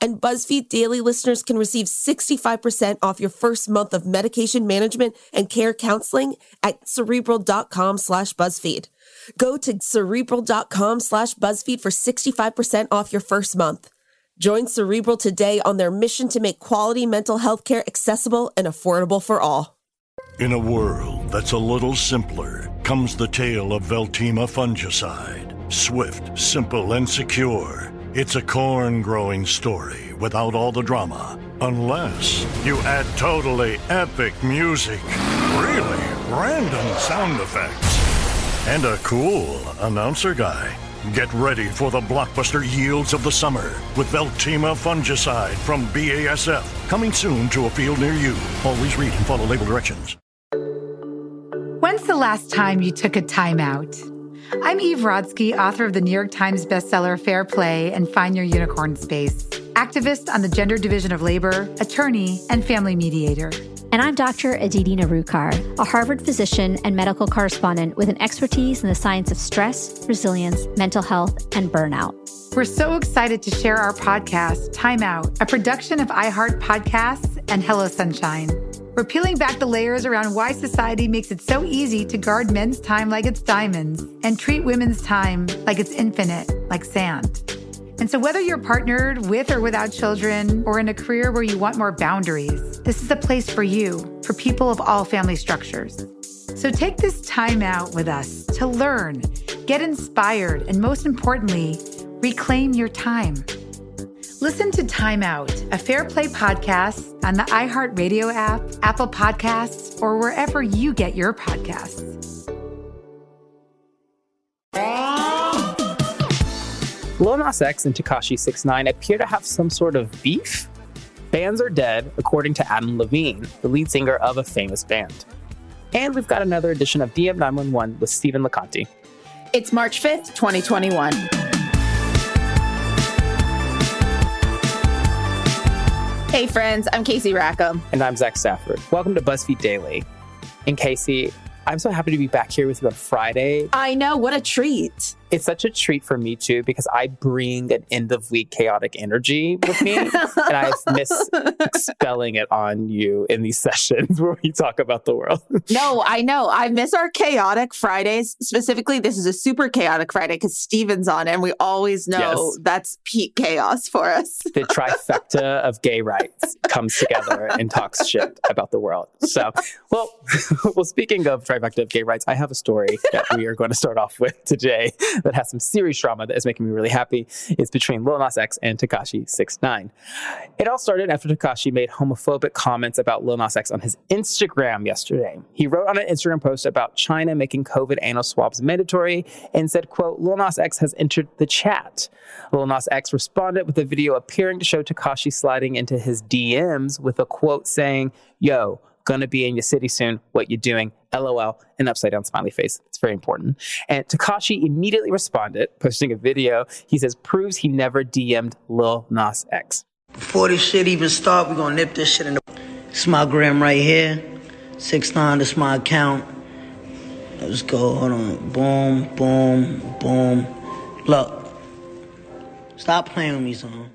And BuzzFeed Daily listeners can receive 65% off your first month of medication management and care counseling at cerebral.com slash BuzzFeed. Go to cerebral.com slash BuzzFeed for 65% off your first month. Join Cerebral today on their mission to make quality mental health care accessible and affordable for all. In a world that's a little simpler comes the tale of Veltyma fungicide. Swift, simple, and secure. It's a corn growing story without all the drama. Unless you add totally epic music, really random sound effects, and a cool announcer guy. Get ready for the blockbuster yields of the summer with Veltyma fungicide from BASF. Coming soon to a field near you. Always read and follow label directions. When's the last time you took a timeout? I'm Eve Rodsky, author of the New York Times bestseller Fair Play and Find Your Unicorn Space, activist on the gender division of labor, attorney, and family mediator. And I'm Dr. Aditi Nerurkar, a Harvard physician and medical correspondent with an expertise in the science of stress, resilience, mental health, and burnout. We're so excited to share our podcast, Time Out, a production of iHeart Podcasts and Hello Sunshine. We're peeling back the layers around why society makes it so easy to guard men's time like it's diamonds and treat women's time like it's infinite, like sand. And so, whether you're partnered with or without children, or in a career where you want more boundaries, this is a place for you, for people of all family structures. So, take this time out with us to learn, get inspired, and most importantly, reclaim your time. Listen to Time Out, a Fair Play podcast on the iHeartRadio app, Apple Podcasts, or wherever you get your podcasts. Lil Nas X and Tekashi 69 appear to have some sort of beef. Bands are dead, according to Adam Levine, the lead singer of a famous band. And we've got another edition of DM 911 with Stephen LaConte. It's March 5th, 2021. Hey, friends, I'm Casey Rackham. And I'm Zach Stafford. Welcome to BuzzFeed Daily. And Casey, I'm so happy to be back here with you on Friday. I know, what a treat it's such a treat for me too because I bring an end of week chaotic energy with me, and I miss expelling it on you in these sessions where we talk about the world. no, I know. I miss our chaotic Fridays. Specifically, this is a super chaotic Friday because Steven's on, and we always know yes. that's peak chaos for us. the trifecta of gay rights comes together and talks shit about the world. So, well, well, speaking of trifecta of gay rights, I have a story that we are going to start off with today that has some serious drama that is making me really happy. It's between Lil Nas X and Tekashi 69. It all started after Tekashi made homophobic comments about Lil Nas X on his Instagram yesterday. He wrote on an Instagram post about China making COVID anal swabs mandatory and said, quote, Lil Nas X has entered the chat. Lil Nas X responded with a video appearing to show Tekashi sliding into his DMs with a quote saying, yo, gonna be in your city soon. What you doing? LOL, an upside down smiley face. It's very important. And Tekashi immediately responded, posting a video. He says, proves he never DM'd Lil Nas X. Before this shit even start, we gonna nip this shit in the. It's my gram right here. Six nine. This my account. Let's go. Hold on. Boom, boom, boom. Look. Stop playing with me, son.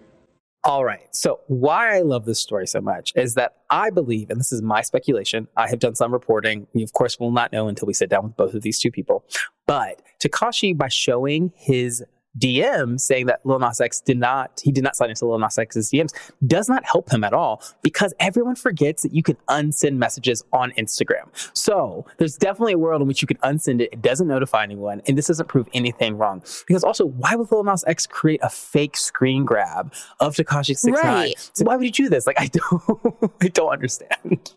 All right. So, why I love this story so much is that I believe, and this is my speculation, I have done some reporting. We, of course, will not know until we sit down with both of these two people. But Tekashi, by showing his DM saying that Lil Nas X did not, he did not sign into Lil Nas X's DMs does not help him at all because everyone forgets that you can unsend messages on Instagram. So there's definitely a world in which you can unsend it. It doesn't notify anyone. And this doesn't prove anything wrong. Because also, why would Lil Nas X create a fake screen grab of Tekashi 69? Right. So why would he do this? Like, I don't, I don't understand.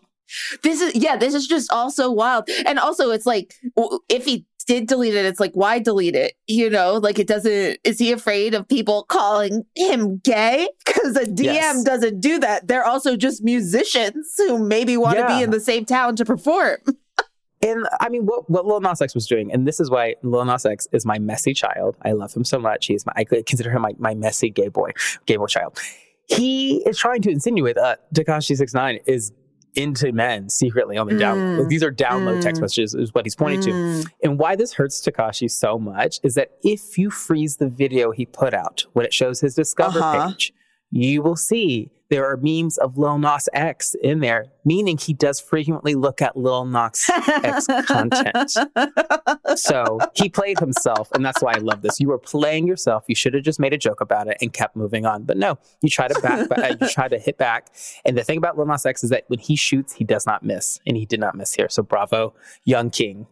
This is yeah, this is just also wild. And also it's like if he did delete it, it's like, why delete it? You know, like it doesn't, is he afraid of people calling him gay? Because a DM yes. doesn't do that. They're also just musicians who maybe want to yeah. be in the same town to perform. And I mean, what, what Lil Nas X was doing, and this is why Lil Nas X is my messy child. I love him so much. He's my, I consider him my, my messy gay boy, gay boy child. He is trying to insinuate that Tekashi Six Nine is into men secretly on the Mm. down. These are download Mm. text messages, is what he's pointing to. Mm. And why this hurts Tekashi so much is that if you freeze the video he put out when it shows his Discover Uh-huh. page, you will see there are memes of Lil Nas X in there, meaning he does frequently look at Lil Nas X content. So he played himself, and that's why I love this. You were playing yourself. You should have just made a joke about it and kept moving on. But no, you try to back, back uh, you try to hit back. And the thing about Lil Nas X is that when he shoots, he does not miss, and he did not miss here. So bravo, young king.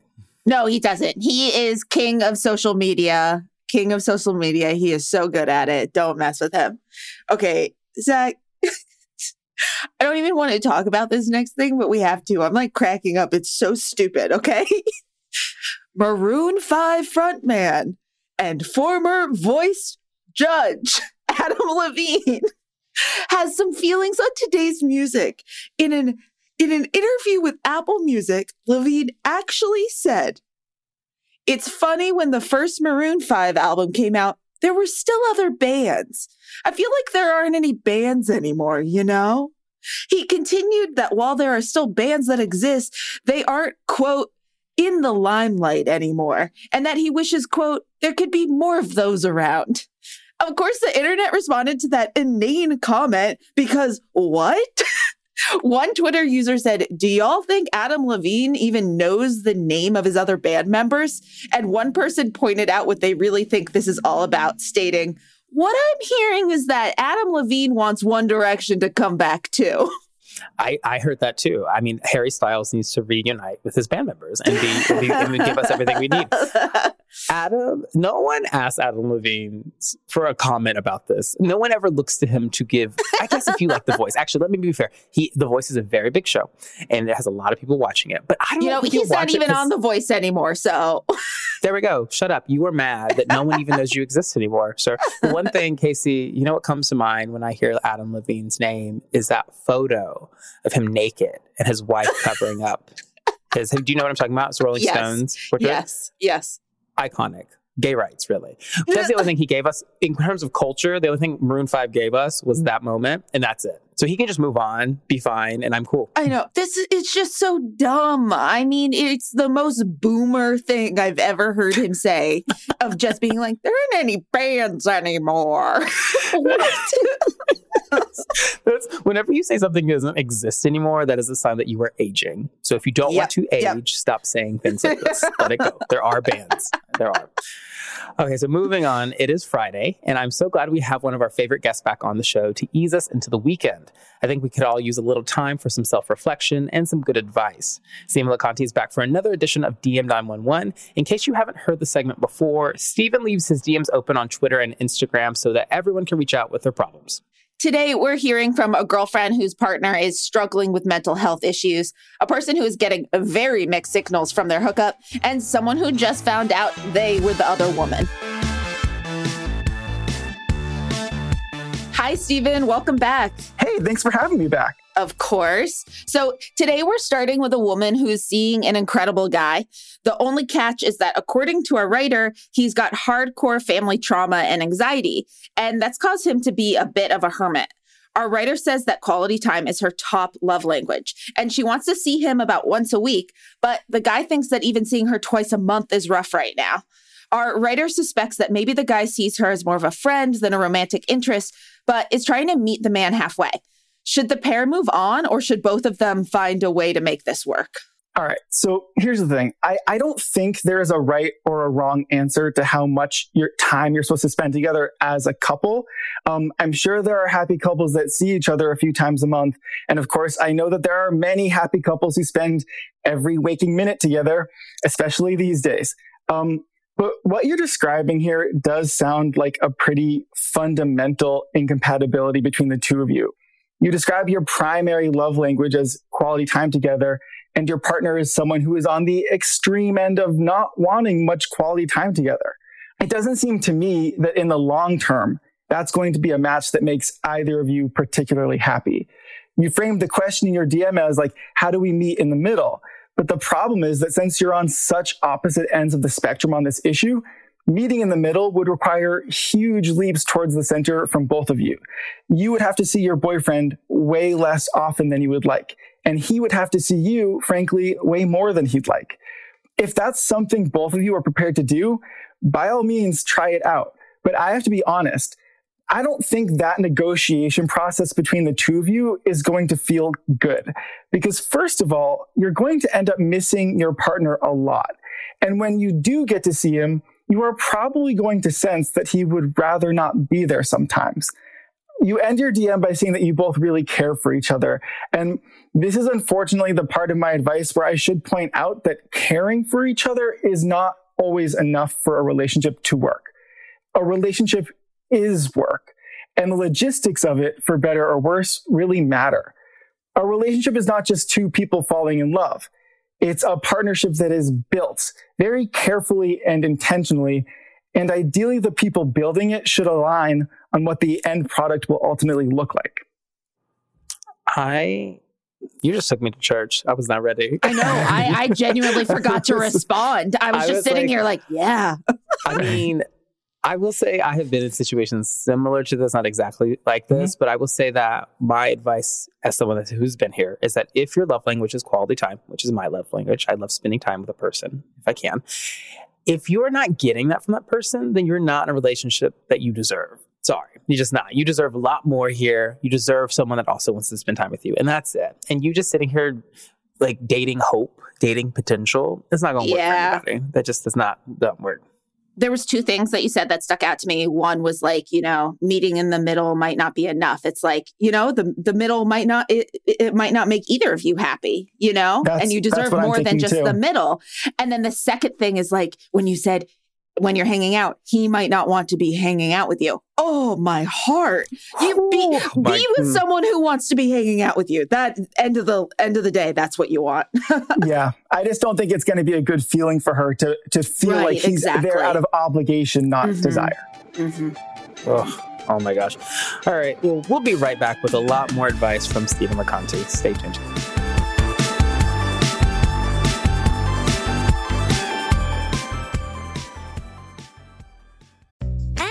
No, he doesn't. He is king of social media. King of social media. He is so good at it. Don't mess with him. Okay, Zach. I don't even want to talk about this next thing, but we have to. I'm like cracking up. It's so stupid. Okay. Maroon 5 frontman and former voice judge Adam Levine has some feelings on today's music. In an in an interview with Apple Music, Levine actually said, It's funny when the first Maroon 5 album came out, there were still other bands. I feel like there aren't any bands anymore, you know? He continued that while there are still bands that exist, they aren't, quote, in the limelight anymore, and that he wishes, quote, there could be more of those around. Of course, the internet responded to that inane comment because what? One Twitter user said, Do y'all think Adam Levine even knows the name of his other band members? And one person pointed out what they really think this is all about, stating, What I'm hearing is that Adam Levine wants One Direction to come back too. I, I heard that too. I mean, Harry Styles needs to reunite with his band members and be, be and give us everything we need. Adam, no one asked Adam Levine for a comment about this. No one ever looks to him to give. I guess if you like The Voice, actually, let me be fair. He, The Voice is a very big show, and it has a lot of people watching it. But I don't you know, think he's not even on The Voice anymore. So, There we go. Shut up. You were mad that no one even knows you exist anymore, sir. One thing, Casey, you know what comes to mind when I hear Adam Levine's name is that photo of him naked and his wife covering up. His, do you know what I'm talking about? It's Rolling Yes. Stones. portrait. yes, yes. iconic. Gay rights, really. That's the only thing he gave us in terms of culture. The only thing Maroon Five gave us was that moment, and that's it. So he can just move on, be fine, and I'm cool. I know. This is it's just so dumb. I mean, it's the most boomer thing I've ever heard him say of just being like, there aren't any bands anymore. what? That's, whenever you say something doesn't exist anymore, that is a sign that you are aging. So if you don't Yep, want to age, yep. stop saying things like this. Let it go. There are bands. There are. Okay, so moving on, it is Friday, and I'm so glad we have one of our favorite guests back on the show to ease us into the weekend. I think we could all use a little time for some self reflection and some good advice. Stephen LaConte is back for another edition of DM911. In case you haven't heard the segment before, Stephen leaves his DMs open on Twitter and Instagram so that everyone can reach out with their problems. Today, we're hearing from a girlfriend whose partner is struggling with mental health issues, a person who is getting very mixed signals from their hookup, and someone who just found out they were the other woman. Hi, Stephen. Welcome back. Hey, thanks for having me back. Of course. So today we're starting with a woman who's seeing an incredible guy. The only catch is that according to our writer, he's got hardcore family trauma and anxiety, and that's caused him to be a bit of a hermit. Our writer says that quality time is her top love language, and she wants to see him about once a week, but the guy thinks that even seeing her twice a month is rough right now. Our writer suspects that maybe the guy sees her as more of a friend than a romantic interest, but is trying to meet the man halfway. Should the pair move on or should both of them find a way to make this work? All right. So here's the thing. I, I don't think there is a right or a wrong answer to how much your time you're supposed to spend together as a couple. Um, I'm sure there are happy couples that see each other a few times a month. And of course, I know that there are many happy couples who spend every waking minute together, especially these days. Um, but what you're describing here does sound like a pretty fundamental incompatibility between the two of you. You describe your primary love language as quality time together, and your partner is someone who is on the extreme end of not wanting much quality time together. It doesn't seem to me that in the long term, that's going to be a match that makes either of you particularly happy. You framed the question in your DM as like, how do we meet in the middle? But the problem is that since you're on such opposite ends of the spectrum on this issue, meeting in the middle would require huge leaps towards the center from both of you. You would have to see your boyfriend way less often than you would like. And he would have to see you, frankly, way more than he'd like. If that's something both of you are prepared to do, by all means, try it out. But I have to be honest. I don't think that negotiation process between the two of you is going to feel good. Because first of all, you're going to end up missing your partner a lot. And when you do get to see him, you are probably going to sense that he would rather not be there sometimes. You end your DM by saying that you both really care for each other. And this is unfortunately the part of my advice where I should point out that caring for each other is not always enough for a relationship to work. A relationship is work, and the logistics of it, for better or worse, really matter. A relationship is not just two people falling in love. It's a partnership that is built very carefully and intentionally. And ideally, the people building it should align on what the end product will ultimately look like. I you just took me to church. I was not ready. I know. I, I genuinely forgot to respond. I was I just was sitting like- here like, yeah. I mean, I will say I have been in situations similar to this, not exactly like mm-hmm. this, but I will say that my advice as someone who's been here is that if your love language is quality time, which is my love language, I love spending time with a person if I can. If you're not getting that from that person, then you're not in a relationship that you deserve. Sorry, you're just not. You deserve a lot more here. You deserve someone that also wants to spend time with you, and that's it. And you just sitting here like dating hope, dating potential, it's not going to Yeah. work for anybody. That just does not don't work. There was two things that you said that stuck out to me. One was like, you know, meeting in the middle might not be enough. It's like, you know, the the middle might not it, it might not make either of you happy, you know? That's- and you deserve more than just too. the middle. And then the second thing is like when you said when you're hanging out, he might not want to be hanging out with you. Oh, my heart. You be, Oh, my- be with someone who wants to be hanging out with you. That end of the end of the day, that's what you want. yeah, I just don't think it's going to be a good feeling for her to to feel Right, like he's exactly. there out of obligation, not Mhm. desire. Oh, oh my gosh. All right. Well, we'll be right back with a lot more advice from Stephen LaConte. Stay tuned.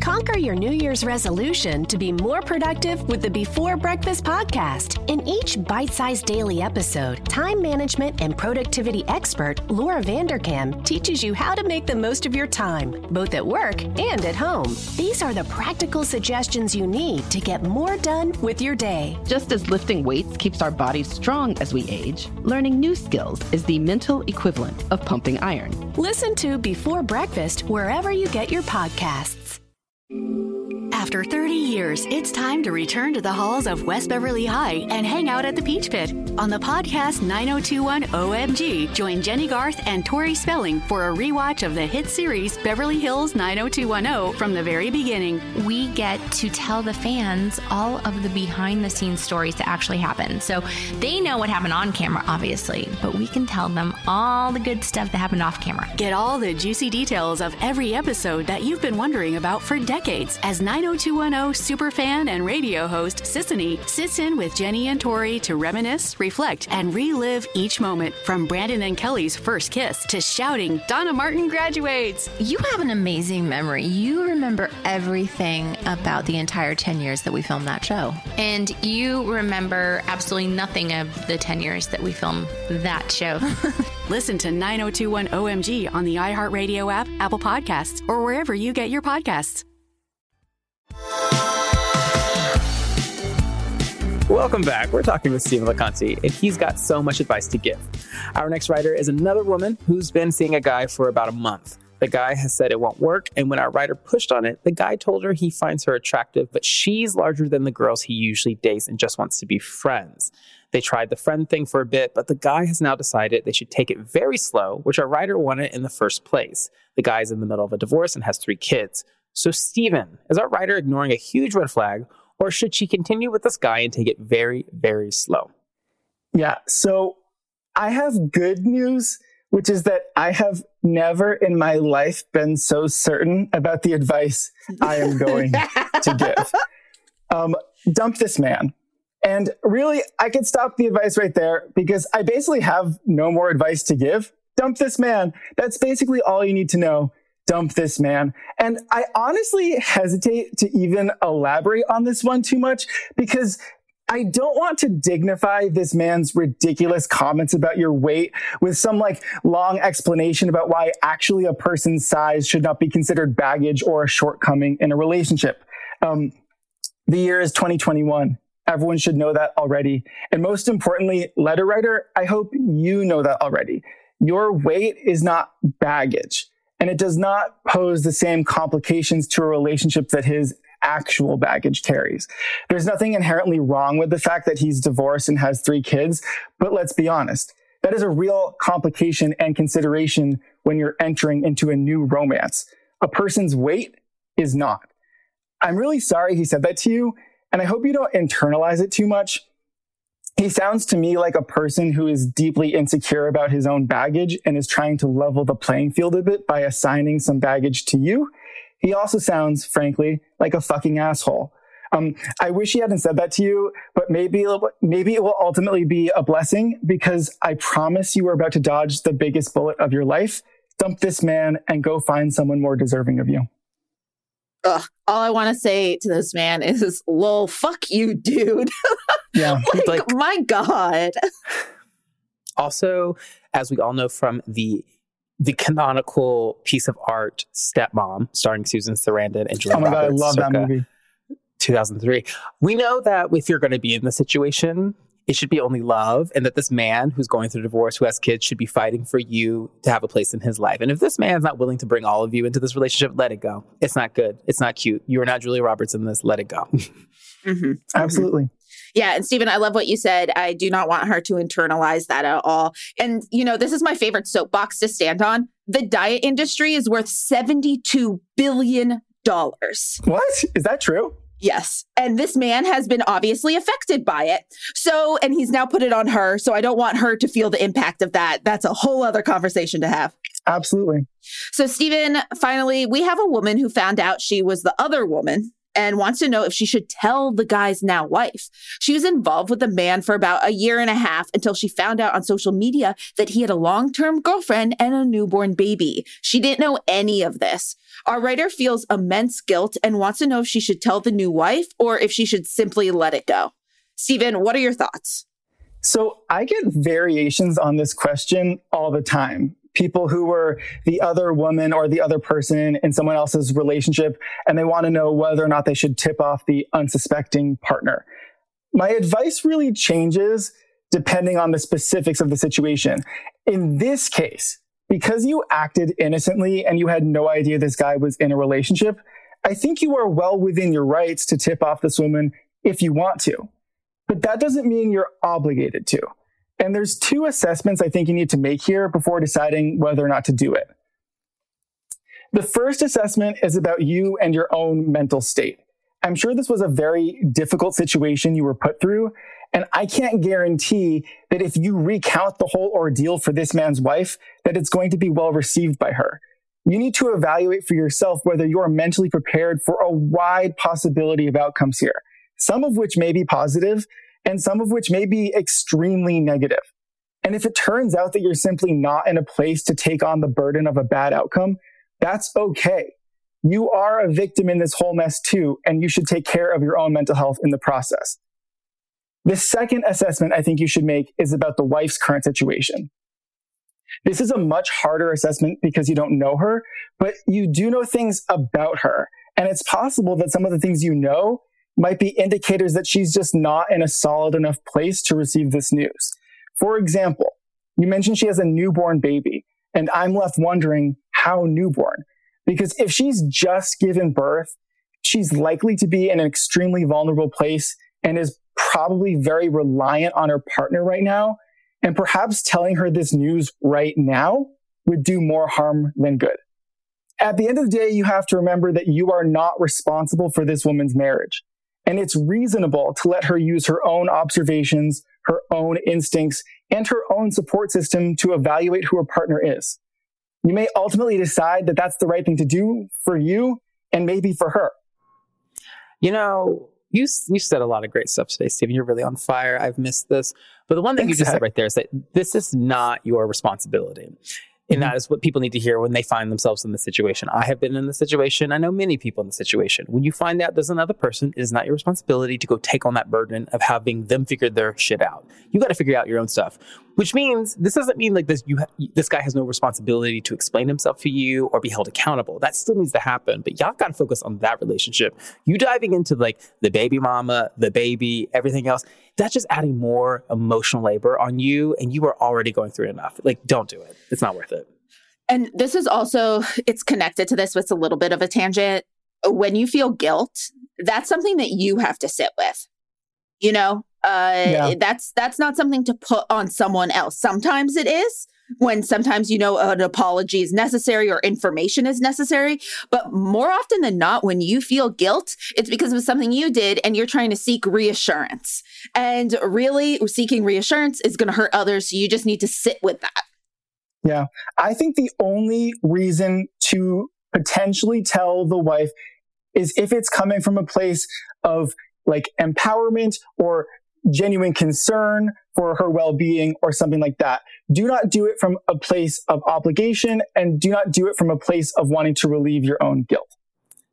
Conquer your New Year's resolution to be more productive with the Before Breakfast podcast. In each bite sized daily episode, time management and productivity expert Laura Vanderkam teaches you how to make the most of your time, both at work and at home. These are the practical suggestions you need to get more done with your day. Just as lifting weights keeps our bodies strong as we age, learning new skills is the mental equivalent of pumping iron. Listen to Before Breakfast wherever you get your podcasts. Mm-hmm. After 30 years, it's time to return to the halls of West Beverly High and hang out at the Peach Pit. On the podcast 9021 OMG, join Jennie Garth and Tori Spelling for a rewatch of the hit series Beverly Hills 90210 from the very beginning. we get to tell the fans all of the behind the scenes stories that actually happen. So they know what happened on camera, obviously, but we can tell them all the good stuff that happened off camera. Get all the juicy details of every episode that you've been wondering about for decades as 90210 superfan and radio host Sisanie sits in with Jennie and Tori to reminisce, reflect, and relive each moment from Brandon and Kelly's first kiss to shouting, Donna Martin graduates. You have an amazing memory. You remember everything about the entire 10 years that we filmed that show. And you remember absolutely nothing of the 10 years that we filmed that show. Listen to 9021 OMG on the iHeartRadio app, Apple Podcasts, or wherever you get your podcasts. Welcome back. We're talking with Stephen LaConte, and he's got so much advice to give. Our next writer is another woman who's been seeing a guy for about a month. The guy has said it won't work, and when our writer pushed on it, the guy told her he finds her attractive, but she's larger than the girls he usually dates and just wants to be friends. They tried the friend thing for a bit, but the guy has now decided they should take it very slow, which our writer wanted in the first place. The guy's in the middle of a divorce and has three kids. So, Steven, is our writer ignoring a huge red flag, or should she continue with this guy and take it very, very slow? Yeah. So, I have good news, which is that I have never in my life been so certain about the advice I am going to give. Um, dump this man. And really, I could stop the advice right there because I basically have no more advice to give. Dump this man. That's basically all you need to know. Dump this man. And I honestly hesitate to even elaborate on this one too much because I don't want to dignify this man's ridiculous comments about your weight with some like long explanation about why actually a person's size should not be considered baggage or a shortcoming in a relationship. Um, the year is 2021. Everyone should know that already. And most importantly, letter writer, I hope you know that already. Your weight is not baggage and it does not pose the same complications to a relationship that his actual baggage carries. There's nothing inherently wrong with the fact that he's divorced and has three kids, but let's be honest. That is a real complication and consideration when you're entering into a new romance. A person's weight is not. I'm really sorry he said that to you, and I hope you don't internalize it too much. He sounds to me like a person who is deeply insecure about his own baggage and is trying to level the playing field a bit by assigning some baggage to you. He also sounds, frankly, like a fucking asshole. Um, I wish he hadn't said that to you, but maybe maybe it will ultimately be a blessing because I promise you are about to dodge the biggest bullet of your life. Dump this man and go find someone more deserving of you. Ugh, all I want to say to this man is, "Lol, fuck you, dude." Yeah, like, like- my god. Also, as we all know from the the canonical piece of art Stepmom, starring Susan Sarandon and Julia Oh my god, I Roberts, love that movie. 2003. We know that if you're going to be in the situation, it should be only love, and that this man who's going through divorce, who has kids, should be fighting for you to have a place in his life. And if this man's not willing to bring all of you into this relationship, let it go. It's not good. It's not cute. You are not Julia Roberts in this. Let it go. Mm-hmm. Absolutely. Yeah, and Stephen, I love what you said. I do not want her to internalize that at all. And you know, this is my favorite soapbox to stand on. The diet industry is worth 72 billion dollars. What? Is that true? Yes. And this man has been obviously affected by it. So, and he's now put it on her. So I don't want her to feel the impact of that. That's a whole other conversation to have. Absolutely. So, Stephen, finally, we have a woman who found out she was the other woman and wants to know if she should tell the guy's now wife. She was involved with the man for about a year and a half until she found out on social media that he had a long term girlfriend and a newborn baby. She didn't know any of this. Our writer feels immense guilt and wants to know if she should tell the new wife or if she should simply let it go. Stephen, what are your thoughts? So I get variations on this question all the time. People who were the other woman or the other person in someone else's relationship, and they want to know whether or not they should tip off the unsuspecting partner. My advice really changes depending on the specifics of the situation. In this case, because you acted innocently and you had no idea this guy was in a relationship, I think you are well within your rights to tip off this woman if you want to. But that doesn't mean you're obligated to. And there's two assessments I think you need to make here before deciding whether or not to do it. The first assessment is about you and your own mental state. I'm sure this was a very difficult situation you were put through, and I can't guarantee that if you recount the whole ordeal for this man's wife, that it's going to be well received by her. You need to evaluate for yourself whether you are mentally prepared for a wide possibility of outcomes here, some of which may be positive and some of which may be extremely negative. And if it turns out that you're simply not in a place to take on the burden of a bad outcome, that's okay. You are a victim in this whole mess too, and you should take care of your own mental health in the process. The second assessment I think you should make is about the wife's current situation. This is a much harder assessment because you don't know her, but you do know things about her. And it's possible that some of the things you know might be indicators that she's just not in a solid enough place to receive this news. For example, you mentioned she has a newborn baby, and I'm left wondering how newborn. Because if she's just given birth, she's likely to be in an extremely vulnerable place and is probably very reliant on her partner right now. And perhaps telling her this news right now would do more harm than good. At the end of the day, you have to remember that you are not responsible for this woman's marriage. And it's reasonable to let her use her own observations, her own instincts, and her own support system to evaluate who her partner is. You may ultimately decide that that's the right thing to do for you and maybe for her. You know, you you said a lot of great stuff today, Stephen. You're really on fire. I've missed this. But the one thing Thanks, you just said right there is that this is not your responsibility. And mm-hmm. that is what people need to hear when they find themselves in the situation. I have been in the situation. I know many people in the situation. When you find out there's another person, it is not your responsibility to go take on that burden of having them figure their shit out. You got to figure out your own stuff, which means this doesn't mean like this, you, ha- this guy has no responsibility to explain himself to you or be held accountable. That still needs to happen, but y'all got to focus on that relationship. You diving into like the baby mama, the baby, everything else, that's just adding more emotional labor on you. And you are already going through enough. Like, don't do it. It's not worth it. And this is also, it's connected to this with a little bit of a tangent. When you feel guilt, that's something that you have to sit with. You know, uh, yeah. that's that's not something to put on someone else. Sometimes it is when sometimes you know an apology is necessary or information is necessary, but more often than not, when you feel guilt, it's because of something you did and you're trying to seek reassurance. And really, seeking reassurance is going to hurt others. So you just need to sit with that. Yeah. I think the only reason to potentially tell the wife is if it's coming from a place of like empowerment or genuine concern for her well-being or something like that. Do not do it from a place of obligation and do not do it from a place of wanting to relieve your own guilt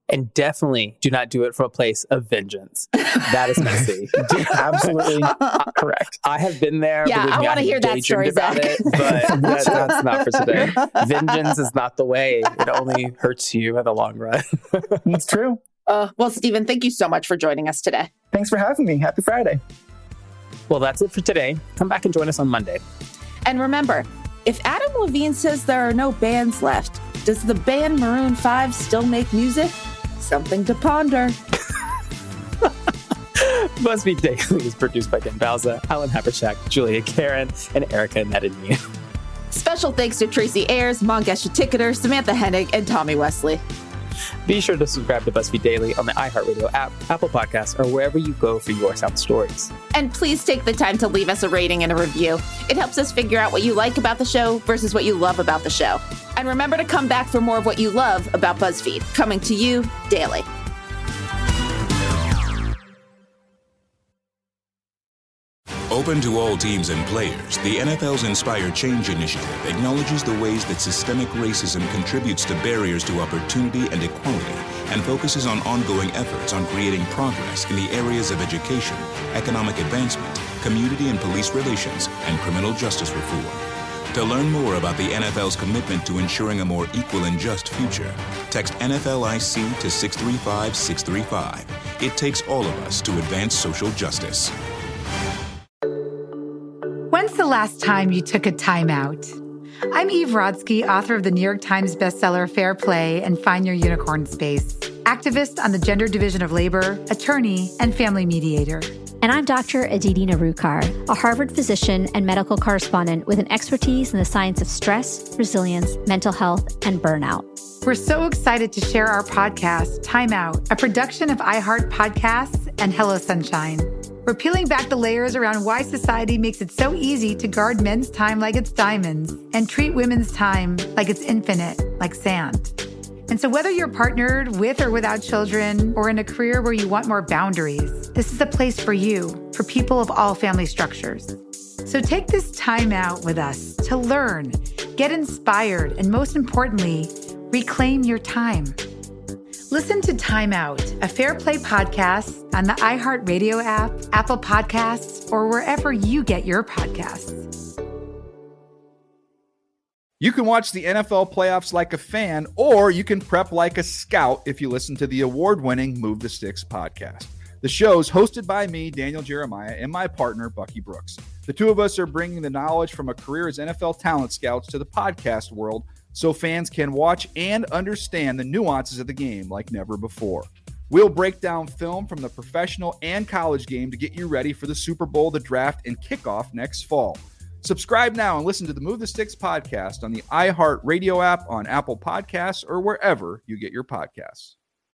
and definitely do not do it from a place of vengeance. That is messy. Absolutely correct. I have been there. Yeah, I want to hear that story, about Zach. it, but that, that's not for today. Vengeance is not the way. It only hurts you in the long run. it's true. Uh, well, Stephen, thank you so much for joining us today. Thanks for having me. Happy Friday. Well, that's it for today. Come back and join us on Monday. And remember, if Adam Levine says there are no bands left, does the band Maroon 5 still make music? Something to ponder. BuzzFeed Daily is produced by Dan Bauza, Alan Haburchak, Julia Karen, and Erica Nedemy. Special thanks to Tracy Ayers, Mangesh Hattikudur, Samantha Hennig, and Tommy Wesley. Be sure to subscribe to BuzzFeed Daily on the iHeartRadio app, Apple Podcasts, or wherever you go for your sound stories. And please take the time to leave us a rating and a review. It helps us figure out what you like about the show versus what you love about the show. And remember to come back for more of what you love about BuzzFeed, coming to you daily. Open to all teams and players, the NFL's Inspire Change initiative acknowledges the ways that systemic racism contributes to barriers to opportunity and equality and focuses on ongoing efforts on creating progress in the areas of education, economic advancement, community and police relations, and criminal justice reform. To learn more about the NFL's commitment to ensuring a more equal and just future, text NFLIC to 635 635. It takes all of us to advance social justice. The last time you took a timeout? I'm Eve Rodsky, author of the New York Times bestseller Fair Play and Find Your Unicorn Space, activist on the gender division of labor, attorney, and family mediator. And I'm Dr. Aditi Nerurkar, a Harvard physician and medical correspondent with an expertise in the science of stress, resilience, mental health, and burnout. We're so excited to share our podcast, Time Out, a production of iHeart Podcasts and Hello Sunshine. We're peeling back the layers around why society makes it so easy to guard men's time like it's diamonds and treat women's time like it's infinite, like sand. And so, whether you're partnered with or without children, or in a career where you want more boundaries, this is a place for you, for people of all family structures. So, take this time out with us to learn, get inspired, and most importantly, reclaim your time. Listen to Time Out, a Fair Play podcast on the iHeartRadio app, Apple Podcasts, or wherever you get your podcasts. You can watch the NFL playoffs like a fan, or you can prep like a scout if you listen to the award winning Move the Sticks podcast. The show's hosted by me, Daniel Jeremiah, and my partner, Bucky Brooks. The two of us are bringing the knowledge from a career as NFL talent scouts to the podcast world so fans can watch and understand the nuances of the game like never before. We'll break down film from the professional and college game to get you ready for the Super Bowl, the draft, and kickoff next fall. Subscribe now and listen to the Move the Sticks podcast on the iHeart Radio app, on Apple Podcasts, or wherever you get your podcasts.